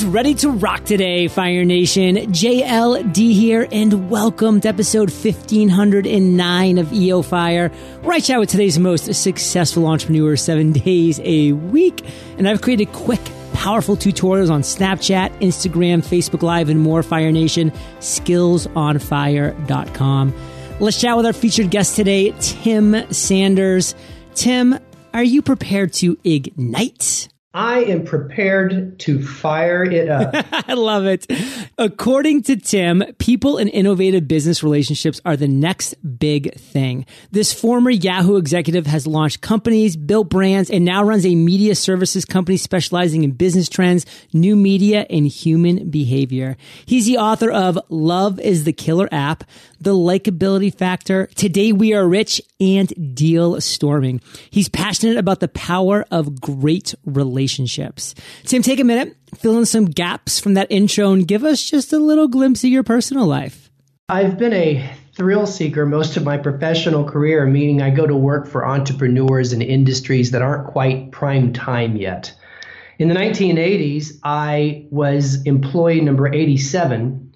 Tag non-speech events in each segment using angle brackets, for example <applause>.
Who's ready to rock today, Fire Nation? JLD here, and welcome to episode 1509 of EO Fire, where I chat with today's most successful entrepreneurs seven <laughs> days a week. And I've created quick, powerful tutorials on Snapchat, Instagram, Facebook Live, and more, Fire Nation, skillsonfire.com. Let's chat with our featured guest today, Tim Sanders. Tim, are you prepared to ignite? I am prepared to fire it up. <laughs> I love it. According to Tim, people and innovative business relationships are the next big thing. This former Yahoo executive has launched companies, built brands, and now runs a media services company specializing in business trends, new media, and human behavior. He's the author of Love is the Killer app, The Likeability Factor, Today We Are Rich, and Dealstorming. He's passionate about the power of great relationships. Tim, take a minute, fill in some gaps from that intro, and give us just a little glimpse of your personal life. I've been a thrill seeker most of my professional career, meaning I go to work for entrepreneurs in industries that aren't quite prime time yet. In the 1980s, I was employee number 87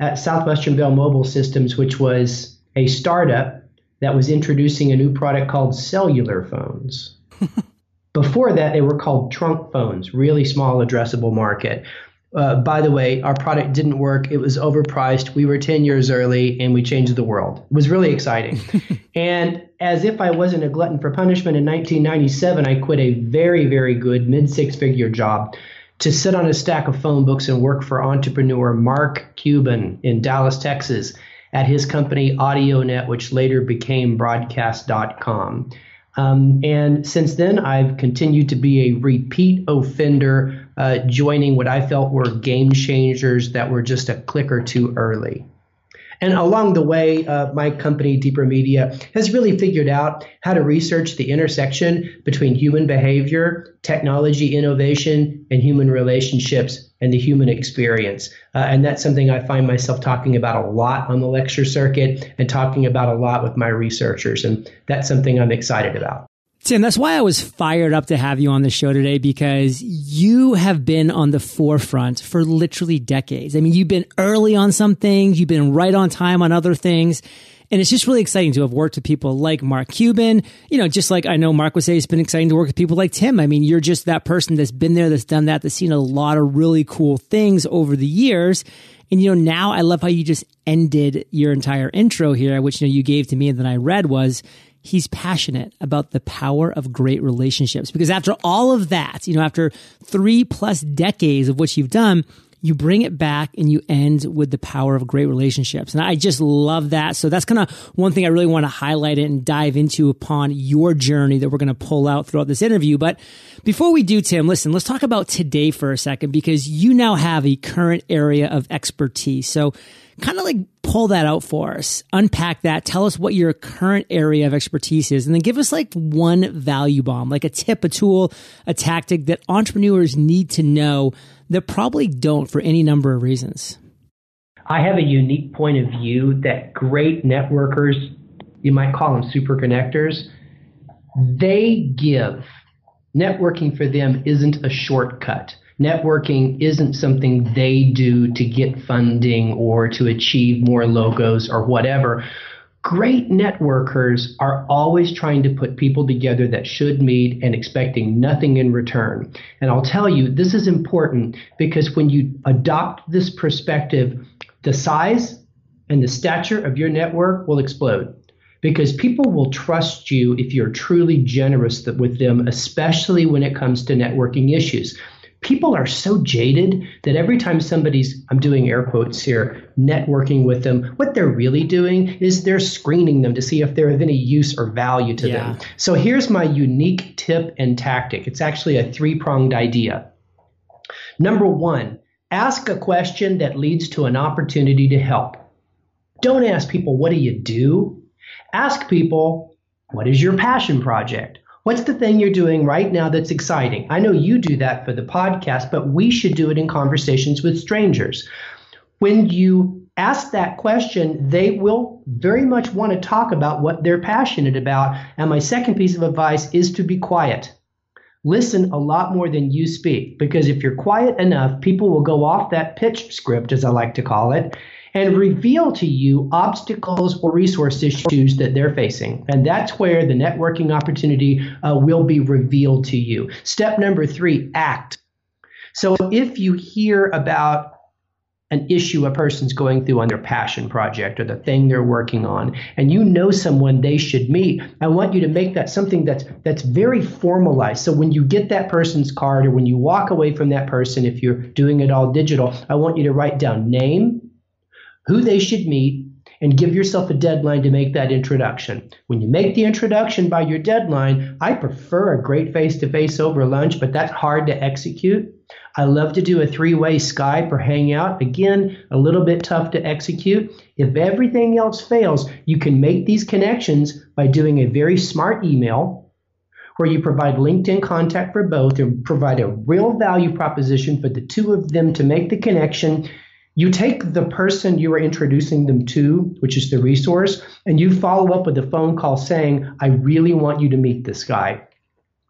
at Southwestern Bell Mobile Systems, which was a startup that was introducing a new product called cellular phones. <laughs> Before that, they were called trunk phones, really small addressable market. Uh, by the way, our product didn't work. It was overpriced. We were 10 years early and we changed the world. It was really exciting. <laughs> and as if I wasn't a glutton for punishment, in 1997, I quit a very, very good mid six figure job to sit on a stack of phone books and work for entrepreneur Mark Cuban in Dallas, Texas at his company AudioNet, which later became Broadcast.com. Um, and since then, I've continued to be a repeat offender, uh, joining what I felt were game changers that were just a click or two early. And along the way, uh, my company, Deeper Media, has really figured out how to research the intersection between human behavior, technology innovation, and human relationships and the human experience. Uh, and that's something I find myself talking about a lot on the lecture circuit and talking about a lot with my researchers. And that's something I'm excited about. Tim, that's why I was fired up to have you on the show today because you have been on the forefront for literally decades. I mean, you've been early on some things, you've been right on time on other things. And it's just really exciting to have worked with people like Mark Cuban. You know, just like I know Mark would say, it's been exciting to work with people like Tim. I mean, you're just that person that's been there, that's done that, that's seen a lot of really cool things over the years. And you know, now I love how you just ended your entire intro here, which you know you gave to me and then I read was he's passionate about the power of great relationships because after all of that, you know, after three plus decades of what you've done, you bring it back and you end with the power of great relationships. And I just love that. So that's kind of one thing I really want to highlight it and dive into upon your journey that we're going to pull out throughout this interview. But before we do, Tim, listen, let's talk about today for a second because you now have a current area of expertise. So kind of like pull that out for us, unpack that, tell us what your current area of expertise is, and then give us like one value bomb, like a tip, a tool, a tactic that entrepreneurs need to know that probably don't for any number of reasons. I have a unique point of view that great networkers, you might call them super connectors, they give. Networking for them isn't a shortcut networking isn't something they do to get funding or to achieve more logos or whatever. Great networkers are always trying to put people together that should meet and expecting nothing in return. And I'll tell you, this is important because when you adopt this perspective, the size and the stature of your network will explode because people will trust you if you're truly generous with them, especially when it comes to networking issues people are so jaded that every time somebody's, I'm doing air quotes here, networking with them, what they're really doing is they're screening them to see if they're of any use or value to yeah. them. So here's my unique tip and tactic. It's actually a three pronged idea. Number one, ask a question that leads to an opportunity to help. Don't ask people, what do you do? Ask people, what is your passion project? What's the thing you're doing right now that's exciting? I know you do that for the podcast, but we should do it in conversations with strangers. When you ask that question, they will very much want to talk about what they're passionate about. And my second piece of advice is to be quiet. listen a lot more than you speak because if you're quiet enough, people will go off that pitch script, as I like to call it, and reveal to you obstacles or resource issues that they're facing. And that's where the networking opportunity uh, will be revealed to you. Step number three act. So if you hear about an issue a person's going through on their passion project or the thing they're working on and you know someone they should meet i want you to make that something that's that's very formalized so when you get that person's card or when you walk away from that person if you're doing it all digital i want you to write down name who they should meet and give yourself a deadline to make that introduction. When you make the introduction by your deadline, I prefer a great face to face over lunch, but that's hard to execute. I love to do a three way Skype or Hangout. Again, a little bit tough to execute. If everything else fails, you can make these connections by doing a very smart email where you provide LinkedIn contact for both and provide a real value proposition for the two of them to make the connection. You take the person you are introducing them to, which is the resource, and you follow up with a phone call saying, I really want you to meet this guy.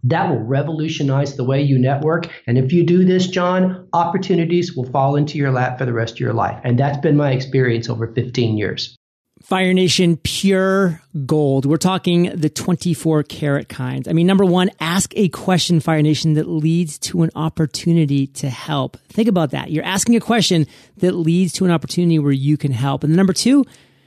That will revolutionize the way you network. And if you do this, John, opportunities will fall into your lap for the rest of your life. And that's been my experience over 15 years. Fire Nation pure gold. We're talking the 24 karat kind. I mean, number one, ask a question, Fire Nation, that leads to an opportunity to help. Think about that. You're asking a question that leads to an opportunity where you can help. And number two,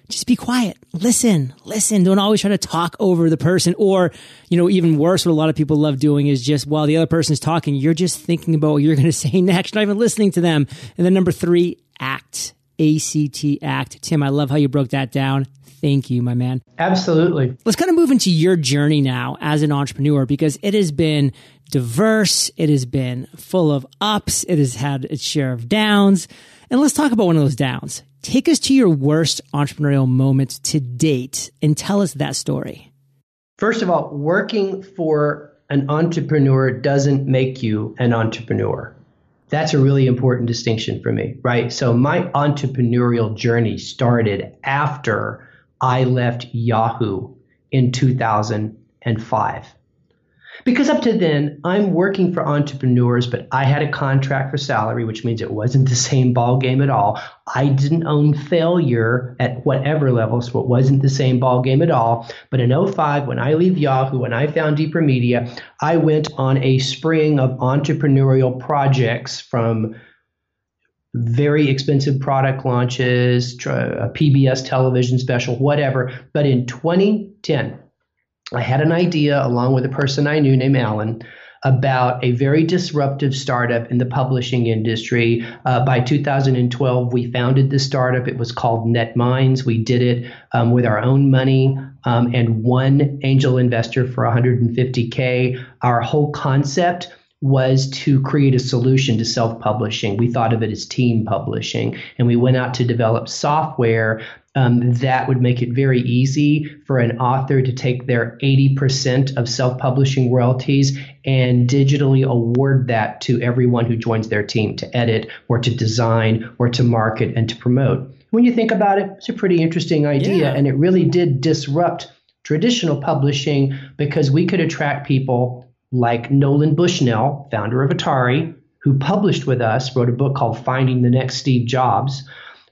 just be quiet. Listen, listen. Don't always try to talk over the person. Or, you know, even worse, what a lot of people love doing is just while the other person's talking, you're just thinking about what you're going <laughs> to say next, not even listening to them. And then number three, act. ACT Act. Tim, I love how you broke that down. Thank you, my man. Absolutely. Let's kind of move into your journey now as an entrepreneur because it has been diverse. It has been full of ups. It has had its share of downs. And let's talk about one of those downs. Take us to your worst entrepreneurial moment to date and tell us that story. First of all, working for an entrepreneur doesn't make you an entrepreneur. That's a really important distinction for me, right? So my entrepreneurial journey started after I left Yahoo in 2005. Because up to then, I'm working for entrepreneurs, but I had a contract for salary, which means it wasn't the same ball game at all. I didn't own failure at whatever level, so it wasn't the same ball game at all. But in 05, when I leave Yahoo and I found Deeper Media, I went on a spring of entrepreneurial projects from very expensive product launches, a uh, PBS television special, whatever. But in 2010, I had an idea along with a person I knew named Alan about a very disruptive startup in the publishing industry. Uh, by 2012, we founded the startup. It was called NetMinds. We did it um, with our own money um, and one angel investor for 150K. Our whole concept was to create a solution to self publishing. We thought of it as team publishing, and we went out to develop software um, that would make it very easy for an author to take their 80% of self publishing royalties and digitally award that to everyone who joins their team to edit or to design or to market and to promote. When you think about it, it's a pretty interesting idea, yeah. and it really did disrupt traditional publishing because we could attract people like Nolan Bushnell, founder of Atari, who published with us, wrote a book called Finding the Next Steve Jobs.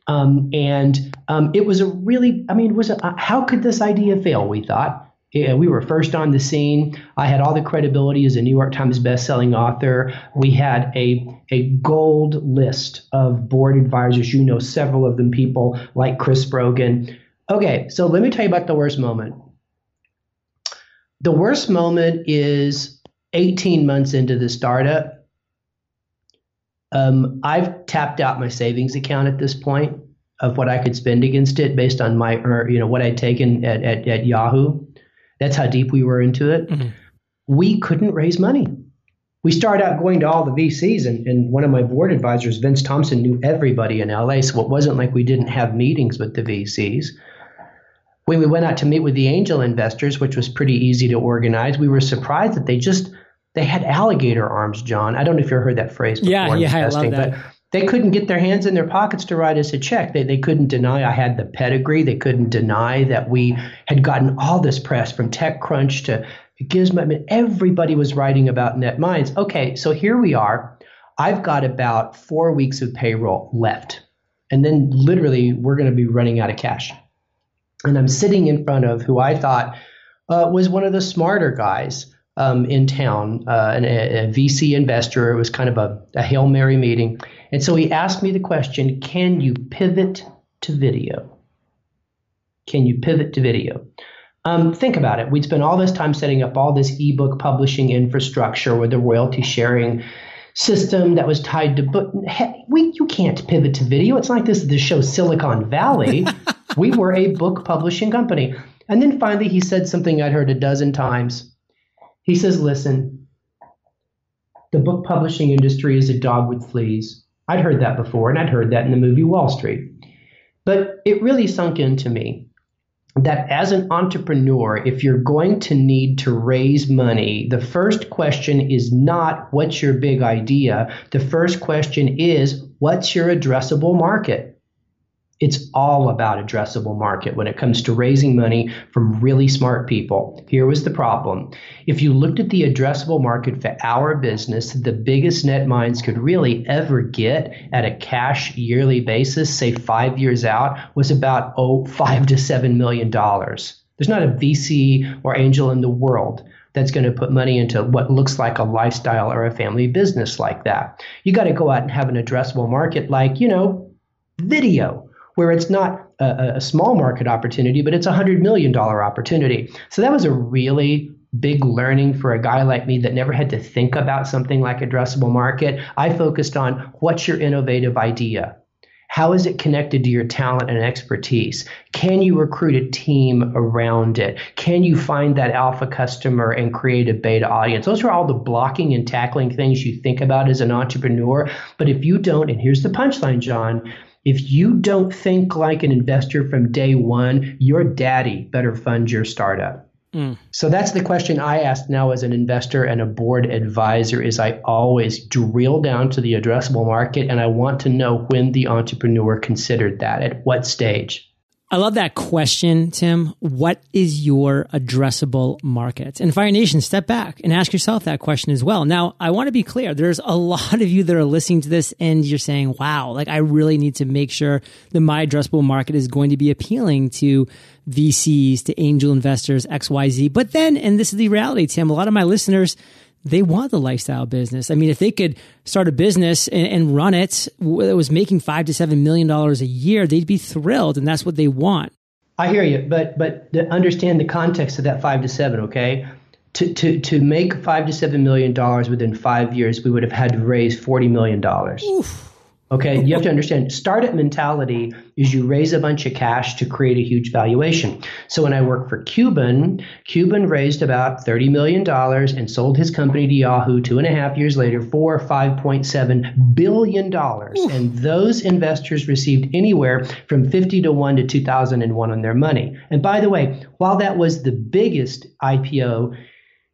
Um, and um, it was a really, I mean, was a, uh, how could this idea fail? We thought. Yeah, we were first on the scene. I had all the credibility as a New York Times bestselling author. We had a a gold list of board advisors. You know, several of them people like Chris Brogan. Okay, so let me tell you about the worst moment. The worst moment is 18 months into the startup um, I've tapped out my savings account at this point of what I could spend against it based on my, or, you know, what I'd taken at, at, at Yahoo. That's how deep we were into it. Mm-hmm. We couldn't raise money. We started out going to all the VCs, and, and one of my board advisors, Vince Thompson, knew everybody in LA. So it wasn't like we didn't have meetings with the VCs. When we went out to meet with the angel investors, which was pretty easy to organize, we were surprised that they just they had alligator arms, John. I don't know if you ever heard that phrase before. Yeah, yeah, I love that. But they couldn't get their hands in their pockets to write us a check. They, they couldn't deny I had the pedigree. They couldn't deny that we had gotten all this press from TechCrunch to gives I mean, everybody was writing about NetMinds. Okay, so here we are. I've got about four weeks of payroll left. And then literally, we're going to be running out of cash. And I'm sitting in front of who I thought uh, was one of the smarter guys um, in town, uh, an, a, a, VC investor. It was kind of a, a Hail Mary meeting. And so he asked me the question Can you pivot to video? Can you pivot to video? Um, think about it. We'd spent all this time setting up all this ebook publishing infrastructure with a royalty sharing system that was tied to book. We, you can't pivot to video. It's like this the show Silicon Valley. <laughs> we were a book publishing company. And then finally, he said something I'd heard a dozen times. He says, Listen, the book publishing industry is a dog with fleas. I'd heard that before, and I'd heard that in the movie Wall Street. But it really sunk into me that as an entrepreneur, if you're going to need to raise money, the first question is not what's your big idea. The first question is what's your addressable market? It's all about addressable market when it comes to raising money from really smart people. Here was the problem. If you looked at the addressable market for our business, the biggest NetMinds could really ever get at a cash yearly basis, say five years out, was about oh five to seven million dollars. There's not a VC or angel in the world that's going to put money into what looks like a lifestyle or a family business like that. You got to go out and have an addressable market like, you know, video where it's not a, a small market opportunity, but it's a $100 million opportunity. So that was a really big learning for a guy like me that never had to think about something like addressable market. I focused on what's your innovative idea? How is it connected to your talent and expertise? Can you recruit a team around it? Can you find that alpha customer and create a beta audience? Those are all the blocking and tackling things you think about as an entrepreneur. But if you don't, and here's the punchline, John, if you don't think like an investor from day one, your daddy better fund your startup. Mm. So that's the question I ask now as an investor and a board advisor is I always drill down to the addressable market and I want to know when the entrepreneur considered that at what stage. I love that question, Tim. What is your addressable market? And Fire Nation, step back and ask yourself that question as well. Now, I want to be clear. There's a <laughs> lot of you that are listening to this and you're saying, wow, like I really need to make sure that my addressable market is going to be appealing to VCs, to angel investors, XYZ. But then, and this is the reality, Tim, a lot of my listeners, they want the lifestyle business. I mean, if they could start a business and, and run it that was making five to seven million dollars a year, they'd be thrilled, and that's what they want. I hear you, but but understand the context of that five to seven. Okay, to to to make five to seven million dollars within five years, we would have had to raise forty million dollars. Okay, you have to understand startup mentality is you raise a bunch of cash to create a huge valuation. So when I worked for Cuban, Cuban raised about $30 million and sold his company to Yahoo two and a half years later for $5.7 billion. And those investors received anywhere from 50 to 1 to 2001 on their money. And by the way, while that was the biggest IPO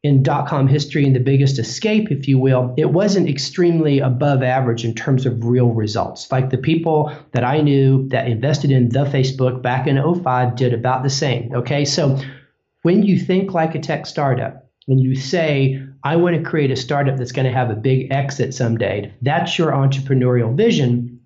in dot com history and the biggest escape, if you will, it wasn't extremely above average in terms of real results. Like the people that I knew that invested in the Facebook back in 05 did about the same. Okay. So when you think like a tech startup, when you say, I want to create a startup that's going to have a big exit someday, that's your entrepreneurial vision.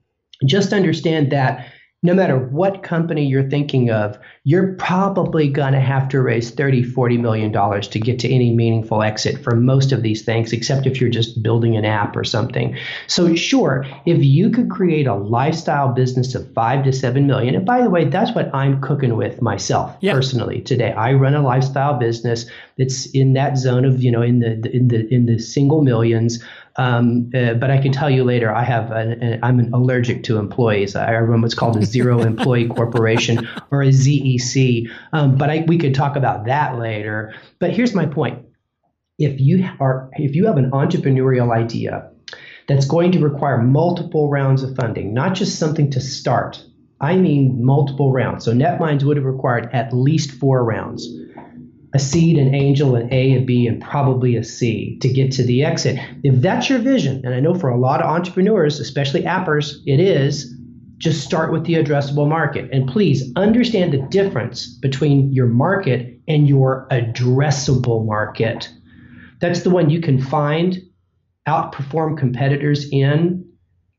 Just understand that no matter what company you're thinking of, you're probably going to have to raise 30, 40 million dollars to get to any meaningful exit for most of these things, except if you're just building an app or something. So sure, if you could create a lifestyle business of five to seven million, and by the way, that's what I'm cooking with myself yep. personally today. I run a lifestyle business that's in that zone of, you know, in the in the in the single millions. Um, uh, but I can tell you later, I have an, an, I'm allergic to employees. I run what's called a zero <laughs> employee corporation or a ZEC. Um, but I, we could talk about that later. But here's my point: if you are if you have an entrepreneurial idea that's going to require multiple rounds of funding, not just something to start. I mean multiple rounds. So NetMinds would have required at least four rounds a seed, an angel, an A, a B, and probably a C to get to the exit. If that's your vision, and I know for a lot of entrepreneurs, especially appers, it is, just start with the addressable market. And please understand the difference between your market and your addressable market. That's the one you can find, outperform competitors in,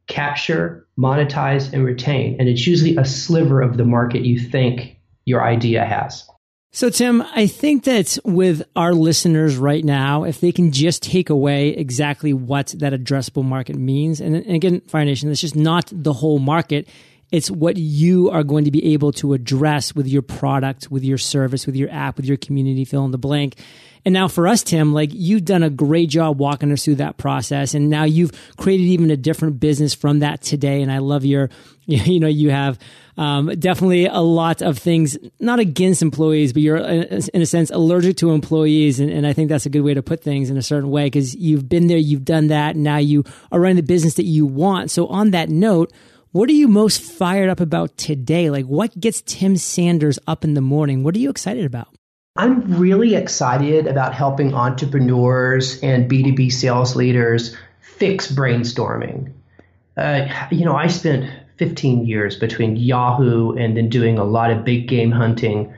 capture, monetize, and retain. And it's usually a sliver of the market you think your idea has. So, Tim, I think that with our listeners right now, if they can just take away exactly what that addressable market means, and, again, Fire Nation, it's just not the whole market. It's what you are going to be able to address with your product, with your service, with your app, with your community, fill in the blank. And now for us, Tim, like you've done a great job walking us through that process. And now you've created even a different business from that today. And I love your, <laughs> you know, you have, um, definitely a lot of things, not against employees, but you're uh, in a sense allergic to employees. And, and I think that's a good way to put things in a certain way because you've been there, you've done that. Now you are running the business that you want. So on that note, what are you most fired up about today? Like, what gets Tim Sanders up in the morning? What are you excited about? I'm really excited about helping entrepreneurs and B2B sales leaders fix brainstorming. Uh, you know, I spent 15 years between Yahoo and then doing a lot of big game hunting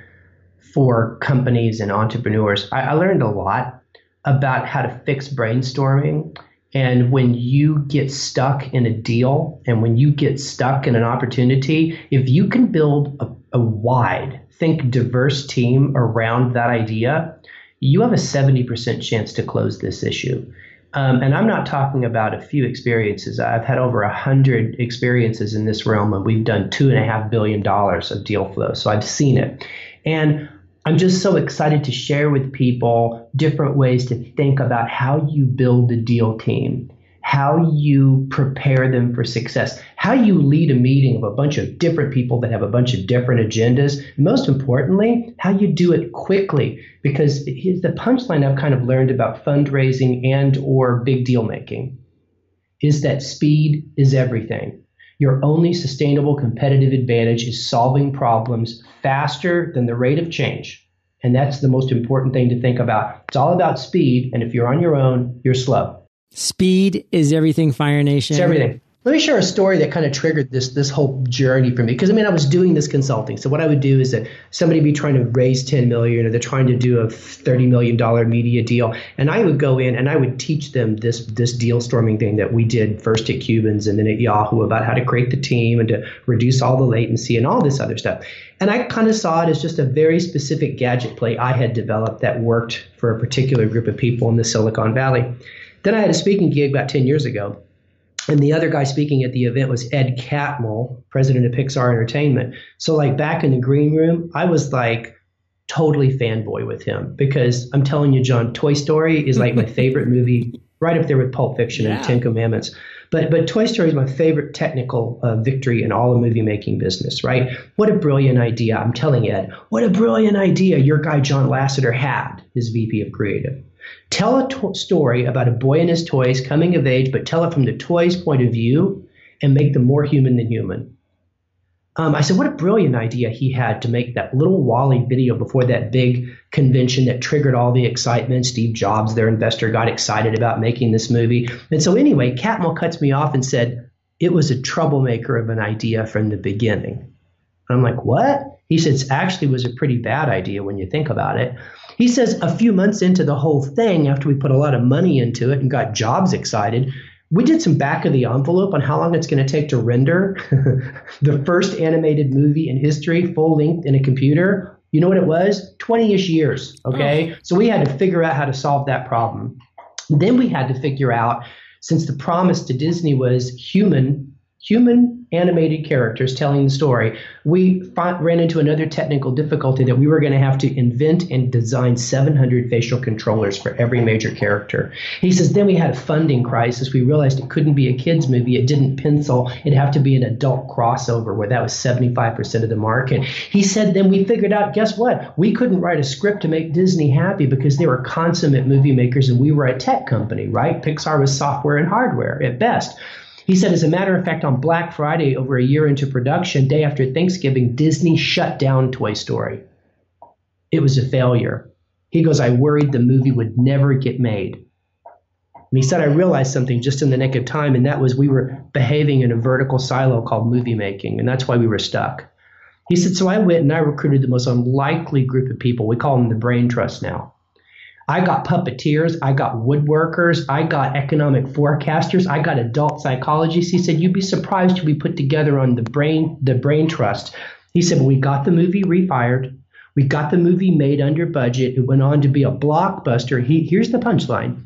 for companies and entrepreneurs. I, I learned a lot about how to fix brainstorming and when you get stuck in a deal and when you get stuck in an opportunity, if you can build a, a wide, think diverse team around that idea, you have a 70% chance to close this issue. Um, and I'm not talking about a few experiences. I've had over a hundred experiences in this realm, and we've done two and a half billion dollars of deal flow. So I've seen it, and I'm just so excited to share with people different ways to think about how you build a deal team, how you prepare them for success, how you lead a meeting of a bunch of different people that have a bunch of different agendas, and most importantly, how you do it quickly. Because the punchline I've kind of learned about fundraising and or big deal making is that speed is everything. Your only sustainable competitive advantage is solving problems faster than the rate of change. And that's the most important thing to think about. It's all about speed. And if you're on your own, you're slow. Speed is everything, Fire Nation. It's everything. Let me share a story that kind of triggered this this whole journey for me. Because I mean, I was doing this consulting. So what I would do is that somebody be trying to raise 10 million, or they're trying to do a 30 million dollar media deal, and I would go in and I would teach them this this deal storming thing that we did first at Cubans and then at Yahoo about how to create the team and to reduce all the latency and all this other stuff. And I kind of saw it as just a very specific gadget play I had developed that worked for a particular group of people in the Silicon Valley. Then I had a speaking gig about 10 years ago and the other guy speaking at the event was Ed Catmull, president of Pixar Entertainment. So, like back in the green room, I was like totally fanboy with him because I'm telling you, John, Toy Story is like my <laughs> favorite movie, right up there with Pulp Fiction yeah. and Ten Commandments. But but Toy Story is my favorite technical uh, victory in all the movie making business, right? What a brilliant idea! I'm telling Ed, what a brilliant idea your guy John Lasseter had, his VP of Creative. Tell a to- story about a boy and his toys coming of age, but tell it from the toys' point of view and make them more human than human. Um, I said, what a brilliant idea he had to make that little WALL-E video before that big convention that triggered all the excitement. Steve Jobs, their investor, got excited about making this movie. And so, anyway, Catmull cuts me off and said, it was a troublemaker of an idea from the beginning. And I'm like, what? He says, actually was a pretty bad idea when you think about it. He says a few months into the whole thing, after we put a lot of money into it and got Jobs excited, we did some back of the envelope on how long it's going to take to render <laughs> the first animated movie in history, full length in a computer. You know what it was? 20 ish years. Okay. Oh. So we had to figure out how to solve that problem. Then we had to figure out, since the promise to Disney was human, human animated characters telling the story, we fought, ran into another technical difficulty that we were going to have to invent and design 700 facial controllers for every major character. He says, then we had a funding crisis. We realized it couldn't be a kids movie. It didn't pencil. It'd have to be an adult crossover where that was 75% of the market. He said, then we figured out, guess what? We couldn't write a script to make Disney happy because they were consummate movie makers and we were a tech company, right? Pixar was software and hardware at best. He said, as a matter of fact, on Black Friday, over a year into production, day after Thanksgiving, Disney shut down Toy Story. It was a failure. He goes, I worried the movie would never get made. And he said, I realized something just in the nick of time, and that was we were behaving in a vertical silo called movie making, and that's why we were stuck. He said, So I went and I recruited the most unlikely group of people. We call them the brain trust now. I got puppeteers, I got woodworkers, I got economic forecasters, I got adult psychologists. He said, You'd be surprised to be put together on the brain, the brain trust. He said, We got the movie refired. We got the movie made under budget. It went on to be a blockbuster. He, here's the punchline.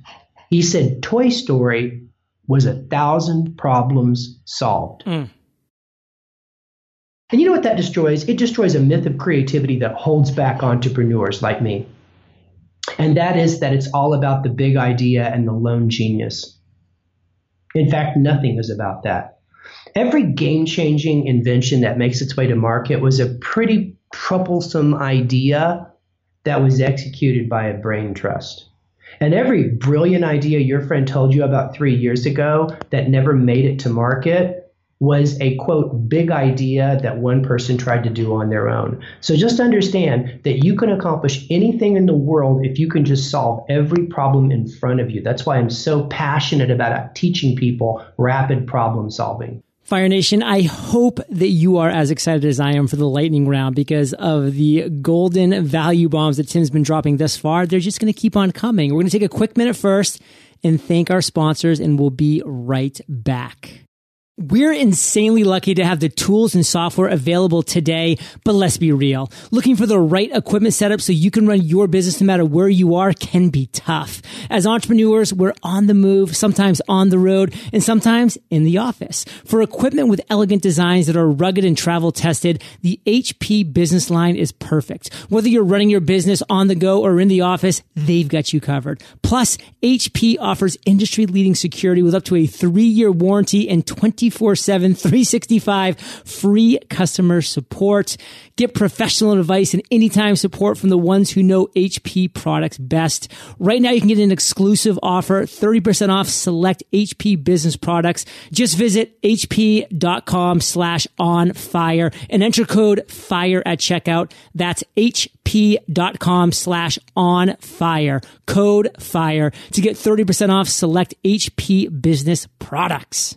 He said Toy Story was a thousand problems solved. Mm. And you know what that destroys? It destroys a myth of creativity that holds back entrepreneurs like me. And that is that it's all about the big idea and the lone genius. In fact, nothing is about that. Every game changing invention that makes its way to market was a pretty troublesome idea that was executed by a brain trust. And every brilliant idea your friend told you about three years ago that never made it to market was a quote big idea that one person tried to do on their own. So just understand that you can accomplish anything in the world if you can just solve every problem in front of you. That's why I'm so passionate about teaching people rapid problem solving. Fire Nation, I hope that you are as excited as I am for the lightning round because of the golden value bombs that Tim's been dropping thus far. They're just going to keep on coming. We're going to take a quick minute first and thank our sponsors, and we'll be right back. We're insanely lucky to have the tools and software available today, but let's be real. Looking for the right equipment setup so you can run your business no matter where you are can be tough. As entrepreneurs, we're on the move, sometimes on the road, and sometimes in the office. For equipment with elegant designs that are rugged and travel tested, the HP business line is perfect. Whether you're running your business on the go or in the office, they've got you covered. Plus, HP offers industry leading security with up to a three year warranty and 20 24 7, 365 free customer support. Get professional advice and anytime support from the ones who know HP products best. Right now, you can get an exclusive offer 30% off select HP business products. Just visit hp.com slash on fire and enter code fire at checkout. That's hp.com slash on fire. Code fire to get 30% off select HP business products.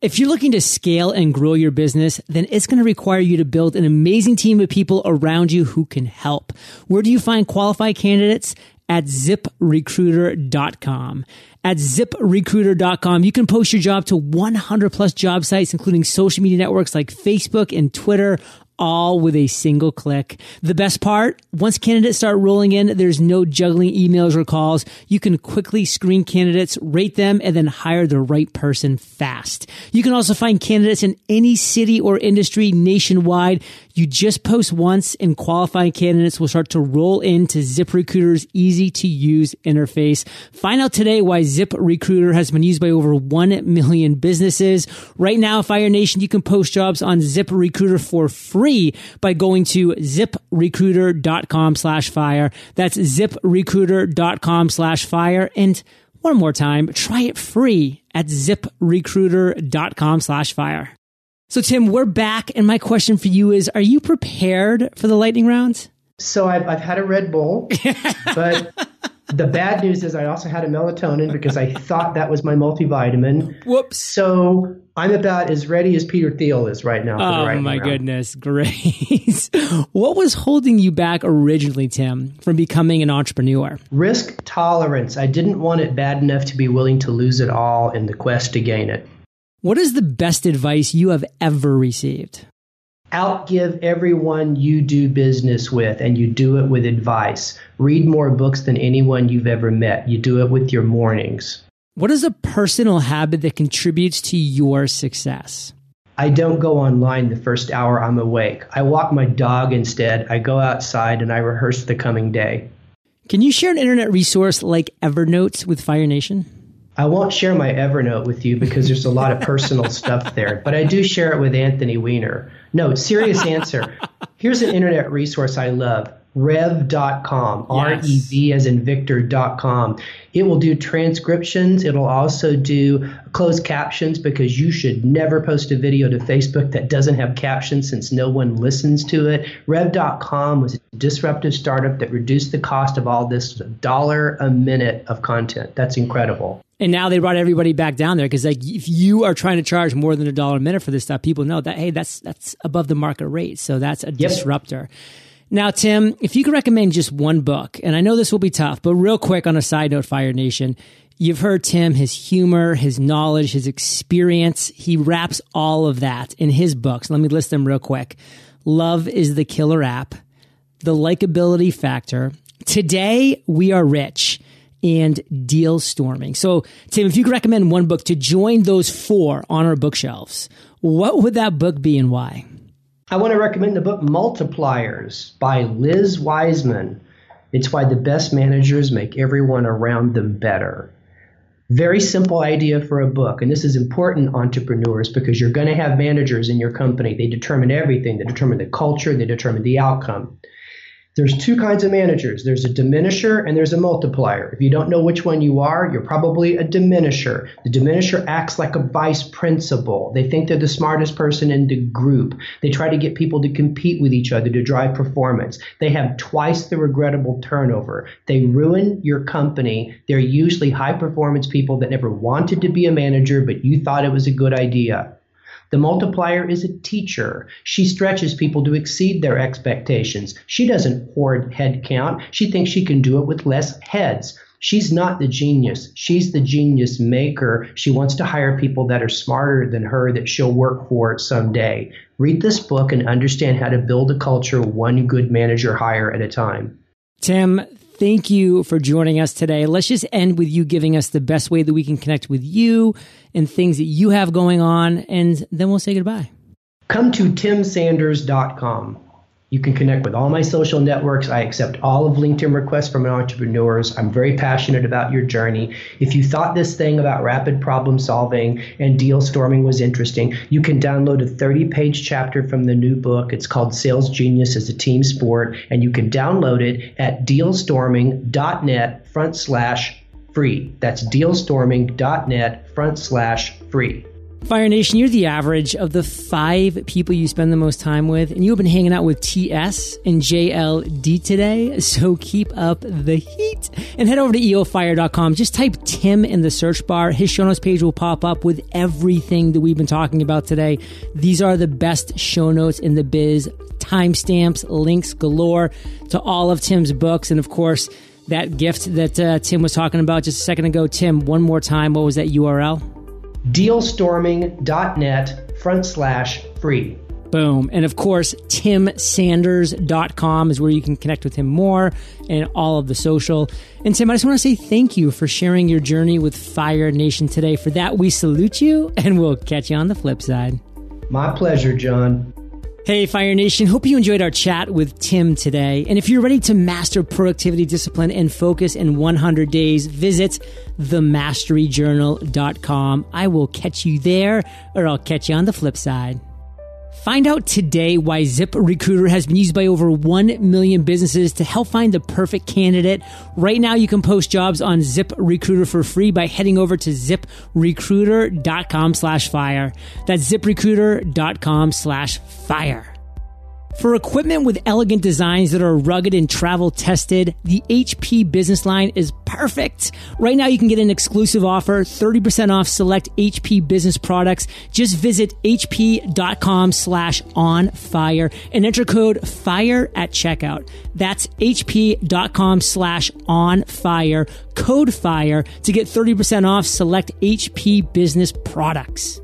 If you're looking to scale and grow your business, then it's going to require you to build an amazing team of people around you who can help. Where do you find qualified candidates? At ziprecruiter.com. At ziprecruiter.com, you can post your job to 100 plus job sites, including social media networks like Facebook and Twitter, all with a single click. The best part, once candidates start rolling in, there's no juggling emails or calls. You can quickly screen candidates, rate them, and then hire the right person fast. You can also find candidates in any city or industry nationwide. You just post once and qualifying candidates will start to roll into ZipRecruiter's easy to use interface. Find out today why ZipRecruiter has been used by over 1 million businesses. Right now, Fire Nation, you can post jobs on ZipRecruiter for free by going to ziprecruiter.com slash fire. That's ziprecruiter.com slash fire. And one more time, try it free at ziprecruiter.com slash fire. So, Tim, we're back. And my question for you is Are you prepared for the lightning rounds? So, I've, I've had a Red Bull, <laughs> but the bad news is I also had a melatonin because I thought that was my multivitamin. Whoops. So, I'm about as ready as Peter Thiel is right now. oh, my round. goodness. Great. <laughs> what was holding you back originally, Tim, from becoming an entrepreneur? Risk tolerance. I didn't want it bad enough to be willing to lose it all in the quest to gain it. What is the best advice you have ever received? Outgive everyone you do business with, and you do it with advice. Read more books than anyone you've ever met. You do it with your mornings. What is a personal habit that contributes to your success? I don't go online the first hour I'm awake. I walk my dog instead. I go outside and I rehearse the coming day. Can you share an internet resource like Evernote with Fire Nation? I won't share my Evernote with you because there's a lot of personal stuff there, but I do share it with Anthony Weiner. No, serious answer. Here's an internet resource I love rev.com, R E V as in Victor.com. It will do transcriptions. It'll also do closed captions because you should never post a video to Facebook that doesn't have captions since no one listens to it. Rev.com was a disruptive startup that reduced the cost of all this a dollar a minute of content. That's incredible. And now they brought everybody back down there because like if you are trying to charge more than a dollar a minute for this stuff, people know that hey, that's that's above the market rate. So that's a yep. disruptor. Now, Tim, if you could recommend just one book, and I know this will be tough, but real quick on a side note, Fire Nation, you've heard Tim, his humor, his knowledge, his experience. He wraps all of that in his books. Let me list them real quick. Love is the killer app, the likability factor. Today we are rich and deal storming. So, Tim, if you could recommend one book to join those four on our bookshelves, what would that book be and why? I want to recommend the book Multipliers by Liz Wiseman. It's why the best managers make everyone around them better. Very simple idea for a book. And this is important, entrepreneurs, because you're going to have managers in your company. They determine everything, they determine the culture, they determine the outcome. There's two kinds of managers there's a diminisher and there's a multiplier. If you don't know which one you are, you're probably a diminisher. The diminisher acts like a vice principal. They think they're the smartest person in the group. They try to get people to compete with each other to drive performance. They have twice the regrettable turnover. They ruin your company. They're usually high performance people that never wanted to be a manager, but you thought it was a good idea. The multiplier is a teacher. She stretches people to exceed their expectations. She doesn't hoard head count. She thinks she can do it with less heads. She's not the genius. She's the genius maker. She wants to hire people that are smarter than her that she'll work for someday. Read this book and understand how to build a culture one good manager hire at a time. Tim, thank you for joining us today. Let's just end with you giving us the best way that we can connect with you and things that you have going on, and then we'll say goodbye. Come to timsanders.com. You can connect with all my social networks. I accept all of LinkedIn requests from entrepreneurs. I'm very passionate about your journey. If you thought this thing about rapid problem solving and deal storming was interesting, you can download a 30 page chapter from the new book. It's called Sales Genius as a Team Sport, and you can download it at dealstorming.net front slash free. That's dealstorming.net front slash free. Fire Nation, you're the average of the five people you spend the most time with, and you have been hanging out with TS and JLD today, so keep up the heat. And head over to eofire.com. Just type Tim in the search bar. His show notes page will pop up with everything that we've been talking about today. These are the best show notes in the biz. Timestamps, links galore to all of Tim's books, and of course, that gift that uh, Tim was talking about just a second ago. Tim, one more time, what was that URL? dealstorming.net front slash free. Boom. And of course, timsanders.com is where you can connect with him more and all of the social. And Tim, I just want to say thank you for sharing your journey with Fire Nation today. For that, we salute you and we'll catch you on the flip side. My pleasure, John. Hey, Fire Nation. Hope you enjoyed our chat with Tim today. And if you're ready to master productivity, discipline, and focus in 100 days, visit themasteryjournal.com. I will catch you there, or I'll catch you on the flip side. Find out today why ZipRecruiter has been used by over 1 million businesses to help find the perfect candidate. Right now, you can post jobs on ZipRecruiter for free by heading over to ziprecruiter.com slash fire. That's ziprecruiter.com slash fire. For equipment with elegant designs that are rugged and travel tested, the HP business line is perfect. Right now you can get an exclusive offer, 30% off select HP business products. Just visit hp.com slash on fire and enter code fire at checkout. That's hp.com slash on fire, code fire to get 30% off select HP business products.